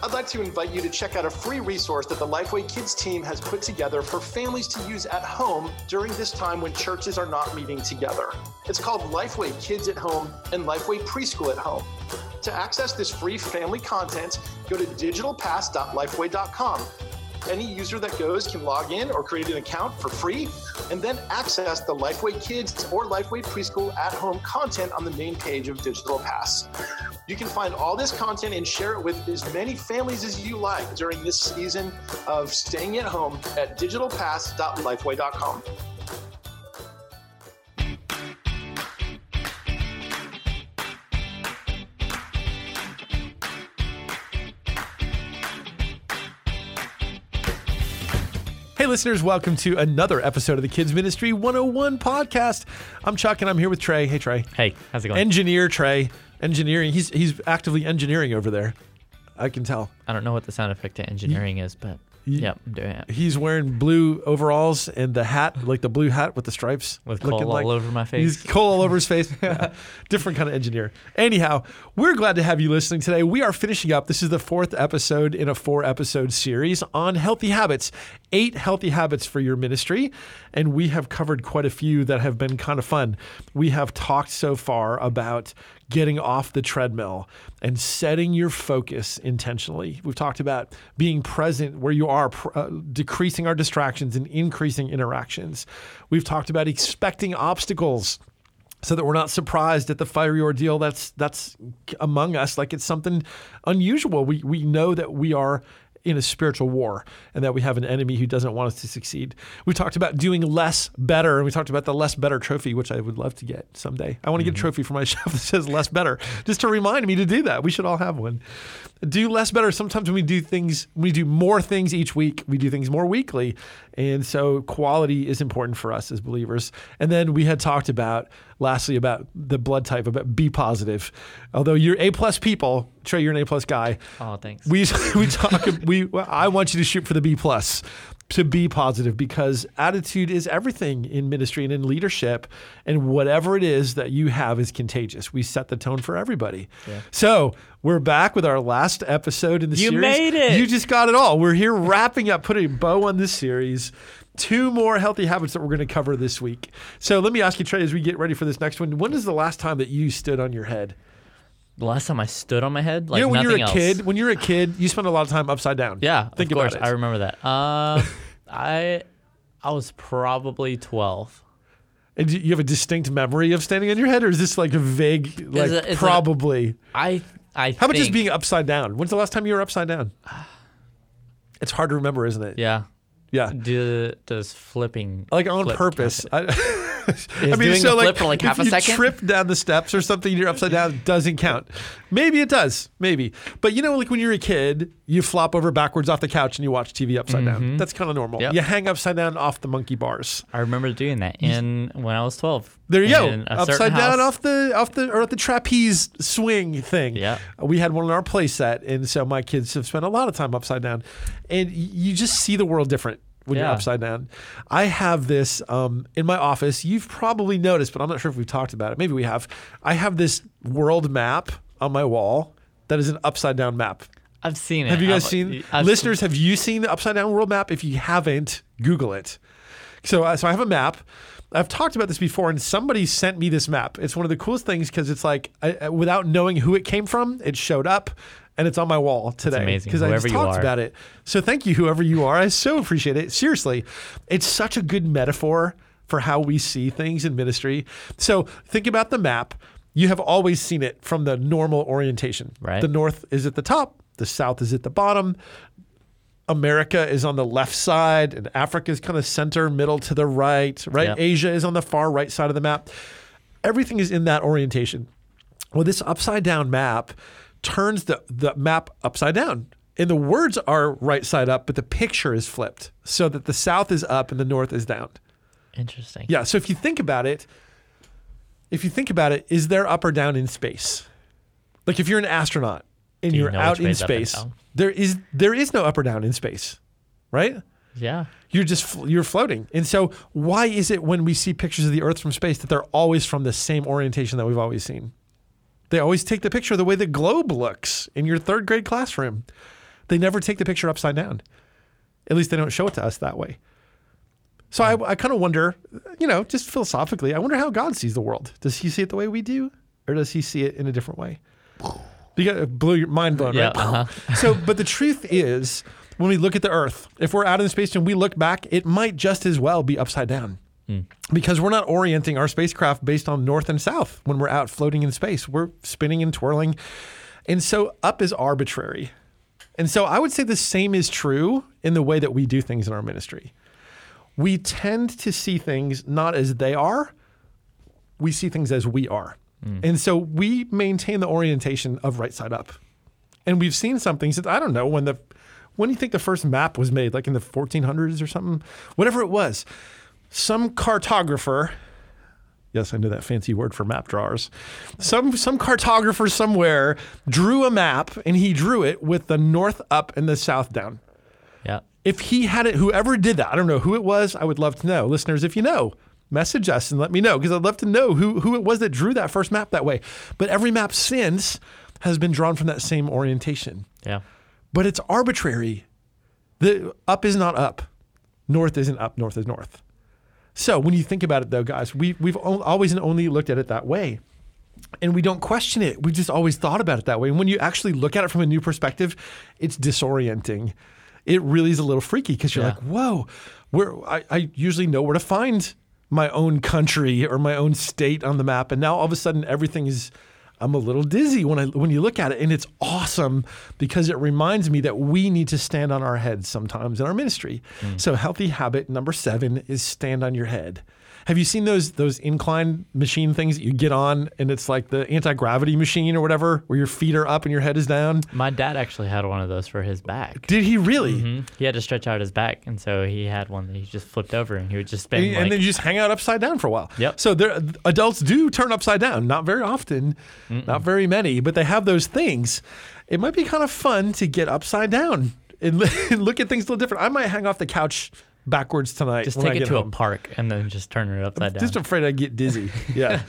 I'd like to invite you to check out a free resource that the Lifeway Kids team has put together for families to use at home during this time when churches are not meeting together. It's called Lifeway Kids at Home and Lifeway Preschool at Home. To access this free family content, go to digitalpass.lifeway.com. Any user that goes can log in or create an account for free and then access the Lifeway Kids or Lifeway Preschool at home content on the main page of Digital Pass. You can find all this content and share it with as many families as you like during this season of staying at home at digitalpass.lifeway.com. Hey, listeners, welcome to another episode of the Kids Ministry 101 podcast. I'm Chuck and I'm here with Trey. Hey, Trey. Hey, how's it going? Engineer Trey. Engineering. He's he's actively engineering over there. I can tell. I don't know what the sound effect to engineering is, but yep, I'm doing it. He's wearing blue overalls and the hat, like the blue hat with the stripes. With looking coal all over my face. He's coal all over his face. Yeah. Different kind of engineer. Anyhow, we're glad to have you listening today. We are finishing up. This is the fourth episode in a four episode series on healthy habits. Eight healthy habits for your ministry. And we have covered quite a few that have been kind of fun. We have talked so far about getting off the treadmill and setting your focus intentionally. We've talked about being present where you are, uh, decreasing our distractions and increasing interactions. We've talked about expecting obstacles so that we're not surprised at the fiery ordeal that's that's among us like it's something unusual. We we know that we are in a spiritual war and that we have an enemy who doesn't want us to succeed. We talked about doing less better and we talked about the less better trophy which I would love to get someday. I want to get a mm-hmm. trophy for my shelf that says less better just to remind me to do that. We should all have one. Do less better. Sometimes when we do things, we do more things each week. We do things more weekly. And so quality is important for us as believers. And then we had talked about, lastly, about the blood type, about B positive. Although you're A plus people, Trey, you're an A plus guy. Oh, thanks. We we talk. We I want you to shoot for the B plus to be positive because attitude is everything in ministry and in leadership and whatever it is that you have is contagious. We set the tone for everybody. So we're back with our last episode in the You series. You made it! you just got it all. We're here wrapping up putting a bow on this series. Two more healthy habits that we're going to cover this week. So let me ask you trey as we get ready for this next one when is the last time that you stood on your head the last time I stood on my head, like you know, when you're a else. kid, when you're a kid, you spend a lot of time upside down. Yeah, think of course. about it. I remember that. Uh, I I was probably 12. And you have a distinct memory of standing on your head, or is this like a vague, like it- is it- probably? I I How about just being upside down? When's the last time you were upside down? It's hard to remember, isn't it? Yeah. Yeah. Do, does flipping Like on flip purpose. I, I the flip for, like, if half a you second? trip down the steps or something, you're upside down. Doesn't count. Maybe it does. Maybe. But you know, like when you're a kid, you flop over backwards off the couch and you watch TV upside down. Mm-hmm. That's kind of normal. Yep. You hang upside down off the monkey bars. I remember doing that in when I was 12. There you go. Upside down house. off the off the or at the trapeze swing thing. Yeah. We had one in our playset, and so my kids have spent a lot of time upside down, and you just see the world different when you're upside down. I have this um, in my office. You've probably noticed, but I'm not sure if we've talked about it. Maybe we have. I have this world map on my wall that is an upside down map. I've seen it. Have you guys I've- seen I've- listeners? Have you seen the upside down world map? If you haven't, Google it. So, uh, so I have a map. I've talked about this before, and somebody sent me this map. It's one of the coolest things because it's like, I, I- without knowing who it came from, it showed up, and it's on my wall today. amazing. Because I just talked are. about it. So thank you, whoever you are. I so appreciate it. Seriously, it's such a good metaphor for how we see things in ministry. So think about the map. You have always seen it from the normal orientation. Right. The north is at the top, the south is at the bottom. America is on the left side, and Africa is kind of center, middle to the right, right? Yep. Asia is on the far right side of the map. Everything is in that orientation. Well, this upside down map turns the, the map upside down. And the words are right side up, but the picture is flipped so that the south is up and the north is down. Interesting. Yeah. So if you think about it, if you think about it, is there up or down in space? Like if you're an astronaut and you you're know out in way's up and space, there is there is no up or down in space, right? Yeah. You're just you're floating. And so why is it when we see pictures of the Earth from space that they're always from the same orientation that we've always seen? They always take the picture the way the globe looks in your third grade classroom. They never take the picture upside down. At least they don't show it to us that way. So I, I kind of wonder, you know, just philosophically, I wonder how God sees the world. Does he see it the way we do, or does he see it in a different way? You got blew your mind blown, Yeah, right? uh-huh. So, but the truth is, when we look at the Earth, if we're out in space and we look back, it might just as well be upside down. Because we're not orienting our spacecraft based on north and south when we're out floating in space. We're spinning and twirling. And so up is arbitrary. And so I would say the same is true in the way that we do things in our ministry. We tend to see things not as they are, we see things as we are. Mm. And so we maintain the orientation of right side up. And we've seen something since I don't know when the when do you think the first map was made? Like in the 1400s or something? Whatever it was. Some cartographer Yes, I know that fancy word for map drawers. Some some cartographer somewhere drew a map and he drew it with the north up and the south down. Yeah. If he had it, whoever did that, I don't know who it was. I would love to know. Listeners, if you know, message us and let me know because I'd love to know who, who it was that drew that first map that way. But every map since has been drawn from that same orientation. Yeah. But it's arbitrary. The up is not up. North isn't up, north is north. So when you think about it though, guys, we, we've al- always and only looked at it that way. And we don't question it. We just always thought about it that way. And when you actually look at it from a new perspective, it's disorienting. It really is a little freaky because you're Yeah. like, whoa, where I, I usually know where to find my own country or my own state on the map. And now all of a sudden everything is I'm a little dizzy when I when you look at it. And it's awesome because it reminds me that we need to stand on our heads sometimes in our ministry. Mm. So healthy habit number seven is stand on your head. Have you seen those those incline machine things that you get on and it's like the anti-gravity machine or whatever where your feet are up and your head is down? My dad actually had one of those for his back. Did he really? hmm He had to stretch out his back, and so he had one that he just flipped over, and he would just spin. And, and then you just hang out upside down for a while. Yep. So there, adults do turn upside down. Not very often, not very many, but they have those things. It might be kind of fun to get upside down and look at things a little different. I might hang off the couch backwards tonight. just take it to home. a park and then just turn it upside down. Just afraid I get dizzy. Yeah.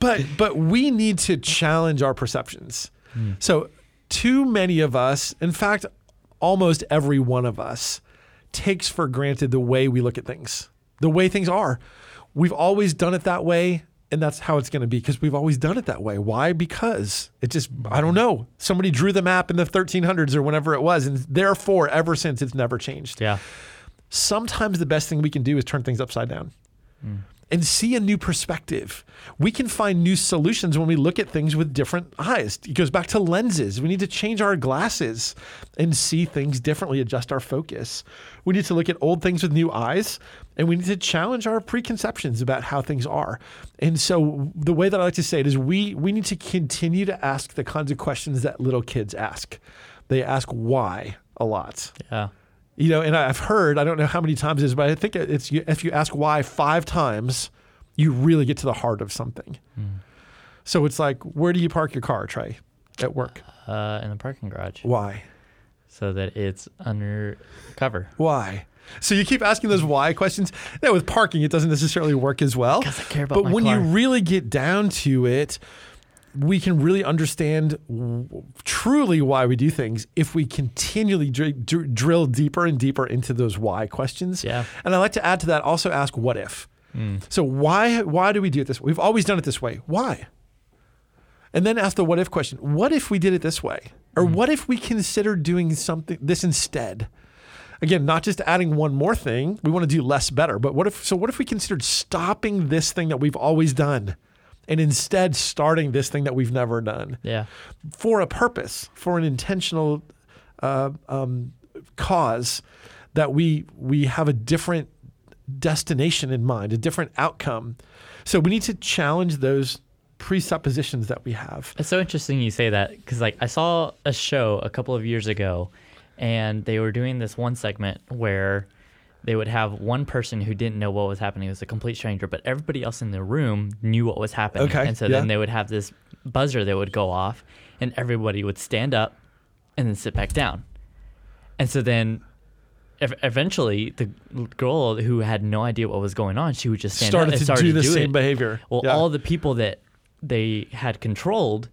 but but we need to challenge our perceptions. Hmm. So too many of us, in fact, almost every one of us, takes for granted the way we look at things, the way things are. We've always done it that way, and that's how it's going to be because we've always done it that way. Why? Because it just, I don't know. Somebody drew the map in the 1300s or whenever it was, and therefore, ever since, it's never changed yeah. Sometimes the best thing we can do is turn things upside down mm. and see a new perspective. We can find new solutions when we look at things with different eyes. It goes back to lenses. We need to change our glasses and see things differently, adjust our focus. We need to look at old things with new eyes and we need to challenge our preconceptions about how things are. And so the way that I like to say it is we we need to continue to ask the kinds of questions that little kids ask. They ask why a lot. Yeah. You know, and I've heard, I don't know how many times it is, but I think it's if you ask why five times, you really get to the heart of something. So it's like, where do you park your car, Trey, at work? Uh, in the parking garage, Why? so that it's under cover. Why? So you keep asking those why questions. Now with parking, it doesn't necessarily work as well. 'Cause I care about but when you really get down to it, we can really understand w- truly why we do things if we continually dr- dr- drill deeper and deeper into those why questions. Yeah. And I like to add to that also ask what if. Mm. So why why do we do it this way? We've always done it this way. Why? And then ask the what if question. What if we did it this way? Or mm. what if we considered doing something this instead? Again, not just adding one more thing. We want to do less better. But what if so what if we considered stopping this thing that we've always done and instead starting this thing that we've never done? Yeah. for a purpose, for an intentional uh, um, cause, that we we have a different destination in mind, a different outcome. So we need to challenge those presuppositions that we have. It's so interesting you say that because like I saw a show a couple of years ago, and they were doing this one segment where they would have one person who didn't know what was happening. It was a complete stranger, but everybody else in the room knew what was happening. Okay, And so yeah. then they would have this buzzer that would go off, and everybody would stand up and then sit back down. And so then. ev- Eventually, the girl who had no idea what was going on, she would just stand Started up and to started do to the do same it. behavior. Well, Yeah. all the people that they had controlled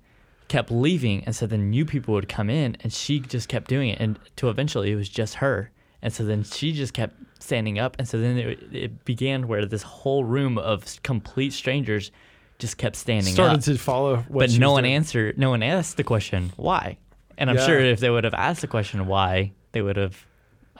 kept leaving, and so then new people would come in, and she just kept doing it, and to eventually it was just her, and so then she just kept standing up, and so then it, it began where this whole room of complete strangers just kept standing up. Started up, to follow what but no one doing. answered. No one asked the question why, and I'm Yeah. sure if they would have asked the question why, they would have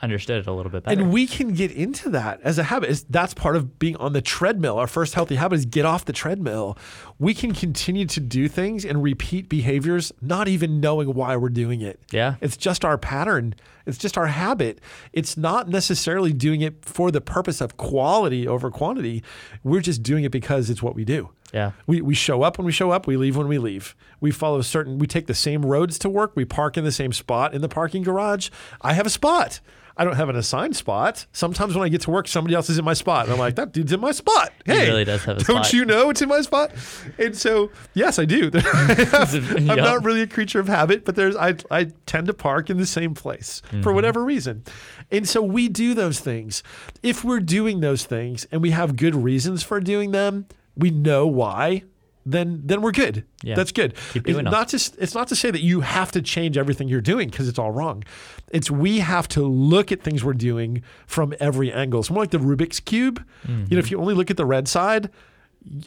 understood it a little bit better. And we can get into that as a habit. That's part of being on the treadmill. Our first healthy habit is get off the treadmill. We can continue to do things and repeat behaviors, not even knowing why we're doing it. Yeah. It's just our pattern. It's just our habit. It's not necessarily doing it for the purpose of quality over quantity. We're just doing it because it's what we do. yeah. We, we show up when we show up, we leave when we leave. We follow certain, we take the same roads to work, we park in the same spot in the parking garage. I have a spot. I don't have an assigned spot. Sometimes when I get to work, somebody else is in my spot. And I'm like, that dude's in my spot. Hey, really does have a don't spot. you know it's in my spot? And so, yes, I do. I'm not really a creature of habit, but there's I, I tend to park in the same place Mm-hmm. for whatever reason. And so we do those things. If we're doing those things and we have good reasons for doing them, we know why, then then we're good. Yeah. That's good. It's them. not to it's not to say that you have to change everything you're doing because it's all wrong. It's we have to look at things we're doing from every angle. It's more like the Rubik's cube. You know, if you only look at the red side,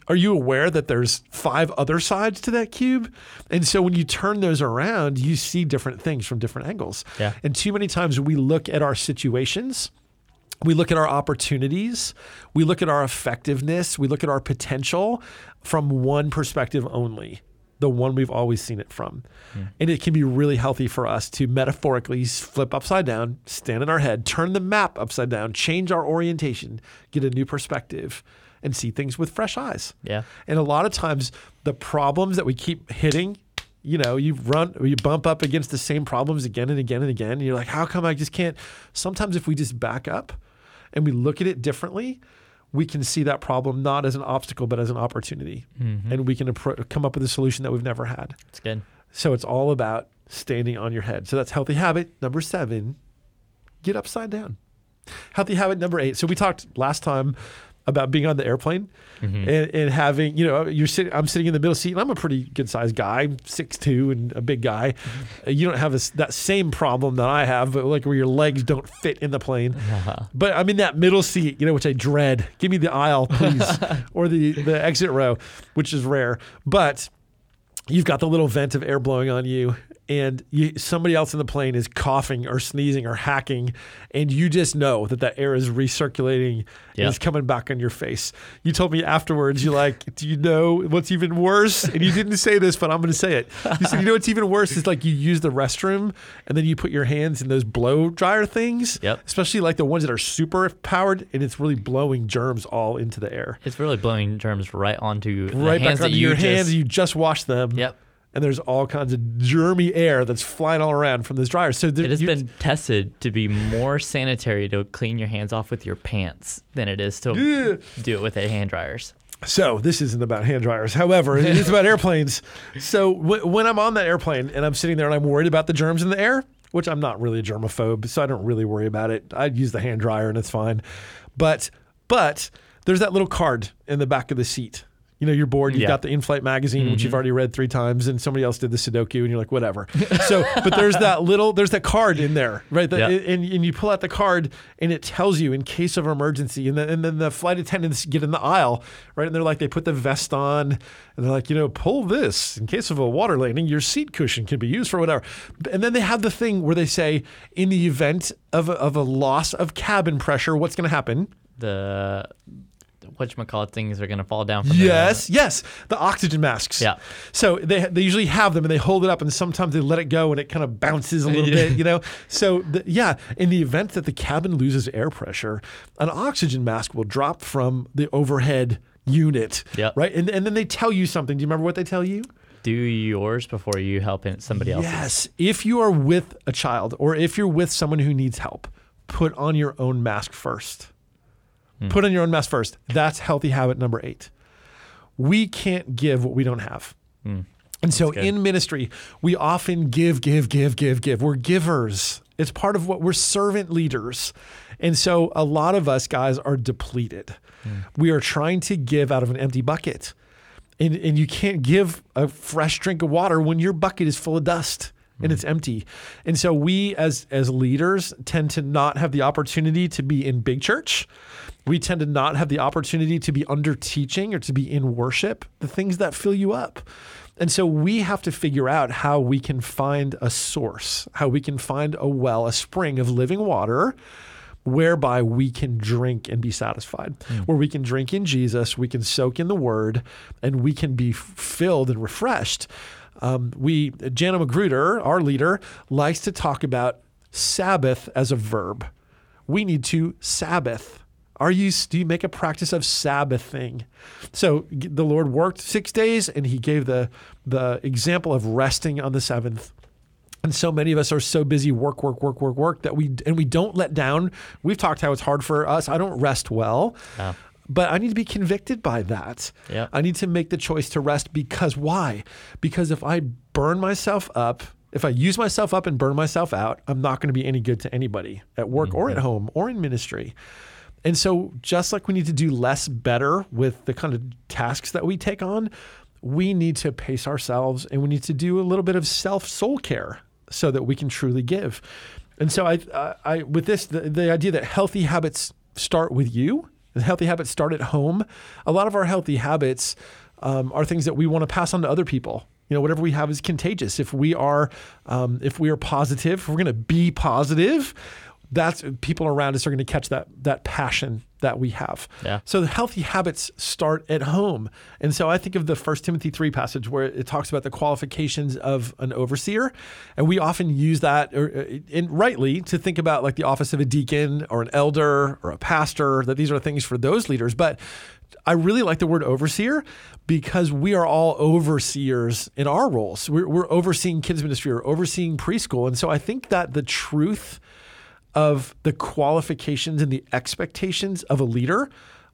are you aware that there's five other sides to that cube? And so when you turn those around, you see different things from different angles. Yeah. And too many times we look at our situations, we look at our opportunities, we look at our effectiveness, we look at our potential from one perspective only. The one we've always seen it from. Hmm. And it can be really healthy for us to metaphorically flip upside down, stand in our head, turn the map upside down, change our orientation, get a new perspective, and see things with fresh eyes. Yeah. And a lot of times, the problems that we keep hitting, you know, you run, you bump up against the same problems again and again and again. And you're like, how come I just can't? Sometimes, if we just back up and we look at it differently, we can see that problem not as an obstacle, but as an opportunity. Mm-hmm. And we can appro- come up with a solution that we've never had. It's good. So it's all about standing on your head. So that's healthy habit number seven get upside down. Healthy habit number eight. So we talked last time about being on the airplane and, and having, you know, you're sitting, I'm sitting in the middle seat and I'm a pretty good sized guy, 6'2 and a big guy. Uh, You don't have this, that same problem that I have, but like where your legs don't fit in the plane. But I'm in that middle seat, you know, which I dread. Give me the aisle, please, or the, the exit row, which is rare. But you've got the little vent of air blowing on you and you, somebody else in the plane is coughing or sneezing or hacking and you just know that that air is recirculating Yeah. and it's coming back on your face you told me afterwards you're like do you know what's even worse and you didn't say this but i'm going to say it you said you know what's even worse is like you use the restroom and then you put your hands in those blow dryer things Yep. especially like the ones that are super powered and it's really blowing germs all into the air It's really blowing germs right onto right hands back onto you your just, hands you just washed them Yep. And there's all kinds of germy air that's flying all around from this dryer. So there, It has you- been tested to be more sanitary to clean your hands off with your pants than it is to Yeah. do it with a hand dryers. So this isn't about hand dryers. However, it is about airplanes. So w- when I'm on that airplane and I'm sitting there and I'm worried about the germs in the air, which I'm not really a germaphobe, so I don't really worry about it. I'd use the hand dryer and it's fine. But but there's that little card in the back of the seat. You know, you're bored. You've Yeah. got the in-flight magazine, which you've mm-hmm. already read three times, and somebody else did the Sudoku, and you're like, whatever. So, but there's that little, there's that card in there, right? That, Yeah. and, and you pull out the card, and it tells you in case of emergency. And then, and then the flight attendants get in the aisle, right? And they're like, they put the vest on, and they're like, you know, pull this in case of a water landing. Your seat cushion can be used for whatever. And then they have the thing where they say, in the event of a, of a loss of cabin pressure, what's going to happen? The whatchamacallit things are going to fall down from Yes, yes, the oxygen masks. Yeah. So they they usually have them and they hold it up and sometimes they let it go and it kind of bounces a little bit, you know. So the, yeah, in the event that the cabin loses air pressure, an oxygen mask will drop from the overhead unit. Yep. Right, and and then they tell you something. Do you remember what they tell you? Do yours before you help somebody else. Yes. If you are with a child or if you're with someone who needs help, put on your own mask first. Hmm. Put on your own mess first. That's healthy habit number eight. We can't give what we don't have. And so good. in ministry, we often give, give, give, give, give. We're givers. It's part of what we're servant leaders. And so a lot of us guys are depleted. Hmm. We are trying to give out of an empty bucket. And, and you can't give a fresh drink of water when your bucket is full of dust and it's empty. And so we as as leaders tend to not have the opportunity to be in big church. We tend to not have the opportunity to be under teaching or to be in worship, the things that fill you up. And so we have to figure out how we can find a source, how we can find a well, a spring of living water whereby we can drink and be satisfied, hmm. where we can drink in Jesus, we can soak in the word, and we can be filled and refreshed. Um, we, Jana Magruder, our leader, likes to talk about Sabbath as a verb. We need to Sabbath. Are you do you make a practice of Sabbathing? So the Lord worked six days, and He gave the the example of resting on the seventh. And so many of us are so busy work, work, work, work, work that we and we don't let down. We've talked how it's hard for us. I don't rest well. Yeah. But I need to be convicted by that. Yeah. I need to make the choice to rest because why? Because if I burn myself up, if I use myself up and burn myself out, I'm not going to be any good to anybody at work or at mm-hmm. home or in ministry. And so, just like we need to do less better with the kind of tasks that we take on, we need to pace ourselves and we need to do a little bit of self soul care so that we can truly give. And so, I, I, I with this, the, the idea that healthy habits start with you, healthy habits start at home. A lot of our healthy habits um, are things that we want to pass on to other people. You know, whatever we have is contagious. If we are, um, if we are positive, if we're going to be positive, that's people around us are going to catch that that passion that we have. Yeah. So the healthy habits start at home. And so I think of the First Timothy 3 passage where it talks about the qualifications of an overseer. And we often use that, or, uh, and rightly, to think about like the office of a deacon or an elder or a pastor, that these are things for those leaders. But I really like the word overseer because we are all overseers in our roles. We're, we're overseeing kids ministry or overseeing preschool. And so I think that the truth of the qualifications and the expectations of a leader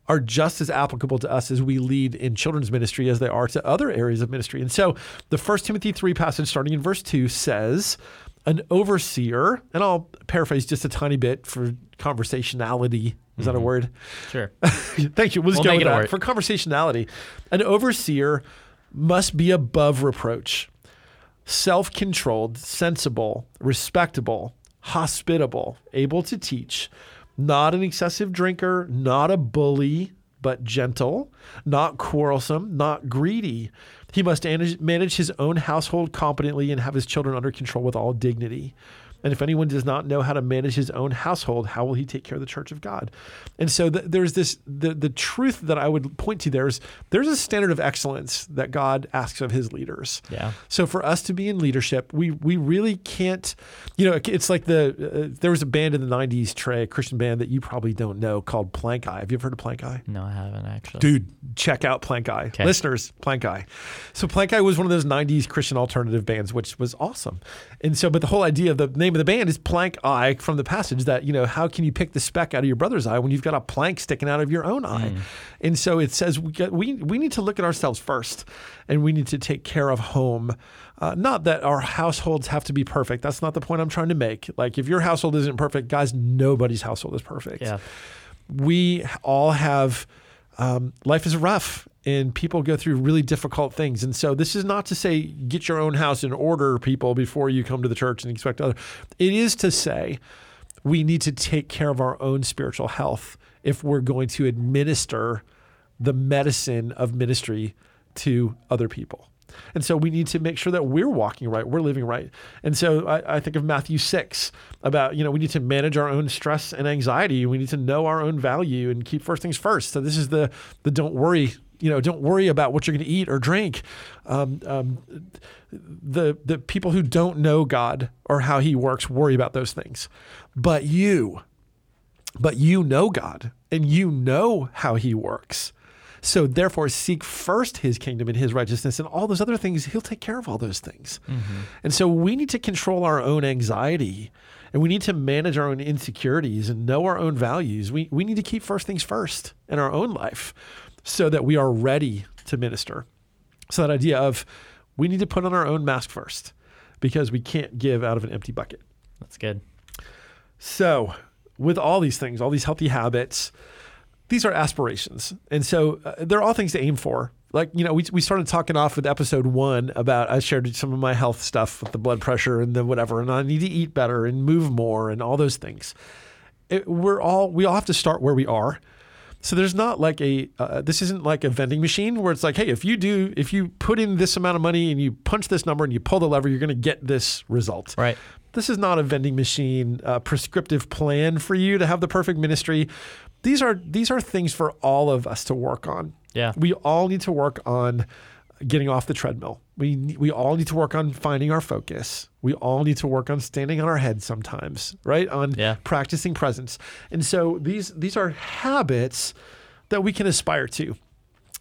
are just as applicable to us as we lead in children's ministry as they are to other areas of ministry. And so the first Timothy 3 passage starting in verse 2 says, an overseer, and I'll paraphrase just a tiny bit for conversationality. Is that a mm-hmm. word? Sure. Thank you. We'll just We'll go make with that. For conversationality, an overseer must be above reproach, self controlled, sensible, respectable, hospitable, able to teach, not an excessive drinker, not a bully, but gentle, not quarrelsome, not greedy. He must manage, his own household competently and have his children under control with all dignity. And if anyone does not know how to manage his own household, how will he take care of the church of God? And so th- there's this the the truth that I would point to there is there's a standard of excellence that God asks of his leaders. Yeah. So for us to be in leadership, we we really can't, you know, it's like the uh, there was a band in the '90s, Trey, a Christian band that you probably don't know called Plank Eye. Have you ever heard of Plank Eye? No, I haven't actually. Dude, check out Plank Eye. Okay. Listeners, Plank Eye. So Plank Eye was one of those 90s Christian alternative bands, which was awesome. And so, but the whole idea of the name of the band is Plank Eye from the passage that, you know, how can you pick the speck out of your brother's eye when you've got a plank sticking out of your own eye? And so it says we, got, we, we need to look at ourselves first and we need to take care of home. Uh, not that our households have to be perfect. That's not the point I'm trying to make. Like, if your household isn't perfect, guys, nobody's household is perfect Yeah. we all have um, life is rough and people go through really difficult things. And so this is not to say get your own house in order people before you come to the church and expect other. It is to say we need to take care of our own spiritual health if we're going to administer the medicine of ministry to other people and so we need to make sure that we're walking right, we're living right. And so I, I think of Matthew 6 about, you know, we need to manage our own stress and anxiety. We need to know our own value and keep first things first. So this is the the don't worry, you know, don't worry about what you're going to eat or drink. Um, um, the the people who don't know God or how He works worry about those things, but you, but you know God and you know how He works. So therefore, seek first His kingdom and His righteousness, and all those other things. He'll take care of all those things. Mm-hmm. And so we need to control our own anxiety, and we need to manage our own insecurities and know our own values. We we need to keep first things first in our own life, so that we are ready to minister. So that idea of we need to put on our own mask first, because we can't give out of an empty bucket. That's good. So, with all these things, all these healthy habits, these are aspirations. And so uh, they're all things to aim for. like you know we, we started talking off with episode one about i shared some of my health stuff with the blood pressure and the whatever and i need to eat better and move more and all those things it, we're all we all have to start where we are so there's not like a uh, this isn't like a vending machine where it's like hey if you do if you put in this amount of money and you punch this number and you pull the lever you're going to get this result Right. this is not a vending machine uh, prescriptive plan for you to have the perfect ministry these are these are things for all of us to work on Yeah. we all need to work on getting off the treadmill. We we all need to work on finding our focus. We all need to work on standing on our head sometimes, right? On Yeah. practicing presence. And so these these are habits that we can aspire to.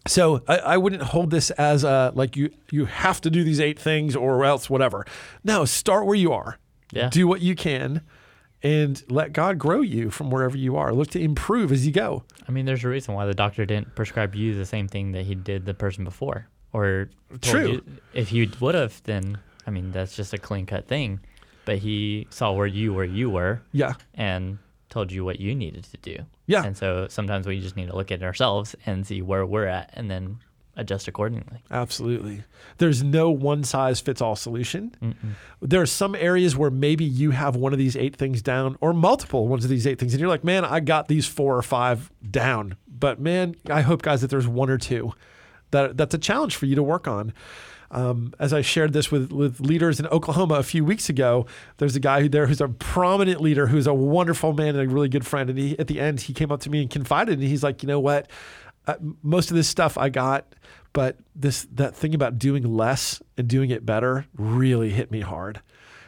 So I, I wouldn't hold this as a like you you have to do these eight things or else whatever. No, start where you are. Yeah. Do what you can and let God grow you from wherever you are. Look to improve as you go. I mean, there's a reason why the doctor didn't prescribe you the same thing that he did the person before. Or True. you- if he would have, then I mean that's just a clean cut thing. But he saw where you where you were Yeah. and told you what you needed to do. Yeah. And so sometimes we just need to look at ourselves and see where we're at and then adjust accordingly. Absolutely. There's no one size fits all solution. There are some areas where maybe you have one of these eight things down or multiple ones of these eight things, and you're like, man, I got these four or five down. But man, I hope, guys, that there's one or two that that's a challenge for you to work on. Um, as I shared this with, with leaders in Oklahoma a few weeks ago, there's a guy who there who's a prominent leader who's a wonderful man and a really good friend. And he, at the end, he came up to me and confided, and he's like, you know what? Uh, most of this stuff I got, but this that thing about doing less and doing it better really hit me hard.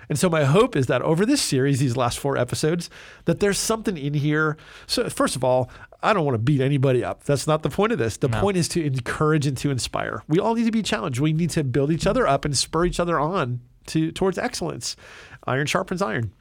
And so my hope is that over this series, these last four episodes, that there's something in here. So first of all, I don't want to beat anybody up. That's not the point of this. The No. point is to encourage and to inspire. We all need to be challenged. We need to build each other up and spur each other on to towards excellence. Iron sharpens iron.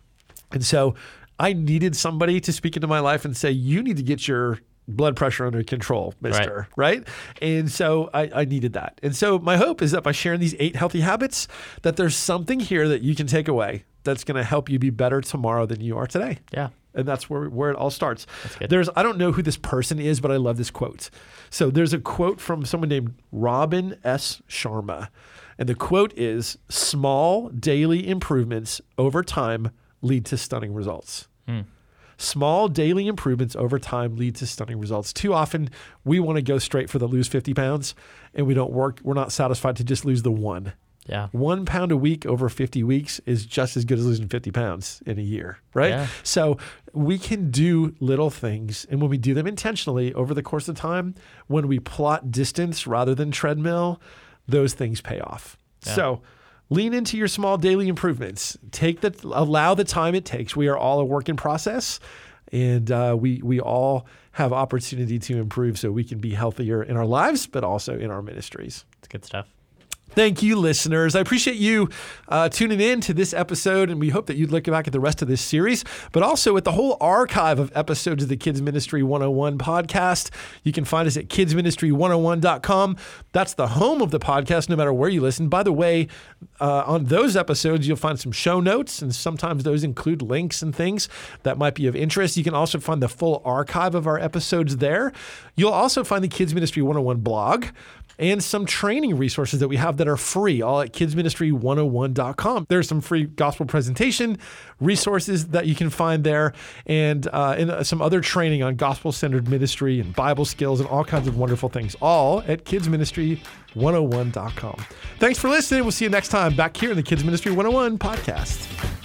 And so I needed somebody to speak into my life and say, you need to get your blood pressure under control, mister. Right. And so I, I needed that. And so my hope is that by sharing these eight healthy habits, that there's something here that you can take away that's going to help you be better tomorrow than you are today. Yeah. And that's where, where it all starts. There's I don't know who this person is, but I love this quote. So there's a quote from someone named Robin S. Sharma. And the quote is small daily improvements over time lead to stunning results. Hmm. Small daily improvements over time lead to stunning results. Too often we want to go straight for the lose 50 pounds and we don't work, we're not satisfied to just lose the one. Yeah. One pound a week over 50 weeks is just as good as losing 50 pounds in a year, right? Yeah. So we can do little things. And when we do them intentionally over the course of time, when we plot distance rather than treadmill, those things pay off. Yeah. So lean into your small daily improvements. Take the, allow the time it takes. We are all a work in process. And uh, we, we all have opportunity to improve so we can be healthier in our lives, but also in our ministries. It's good stuff. Thank you, listeners. I appreciate you uh, tuning in to this episode, and we hope that you'd look back at the rest of this series, but also at the whole archive of episodes of the Kids Ministry 101 podcast. You can find us at kidsministry101.com. That's the home of the podcast, no matter where you listen. By the way, uh, on those episodes, you'll find some show notes, and sometimes those include links and things that might be of interest. You can also find the full archive of our episodes there. You'll also find the Kids Ministry 101 blog and some training resources that we have that are free, all at kidsministry101.com. There's some free gospel presentation resources that you can find there, and, uh, and uh, some other training on gospel centered ministry and Bible skills and all kinds of wonderful things, all at kidsministry101.com. Thanks for listening. We'll see you next time back here in the Kids Ministry 101 podcast.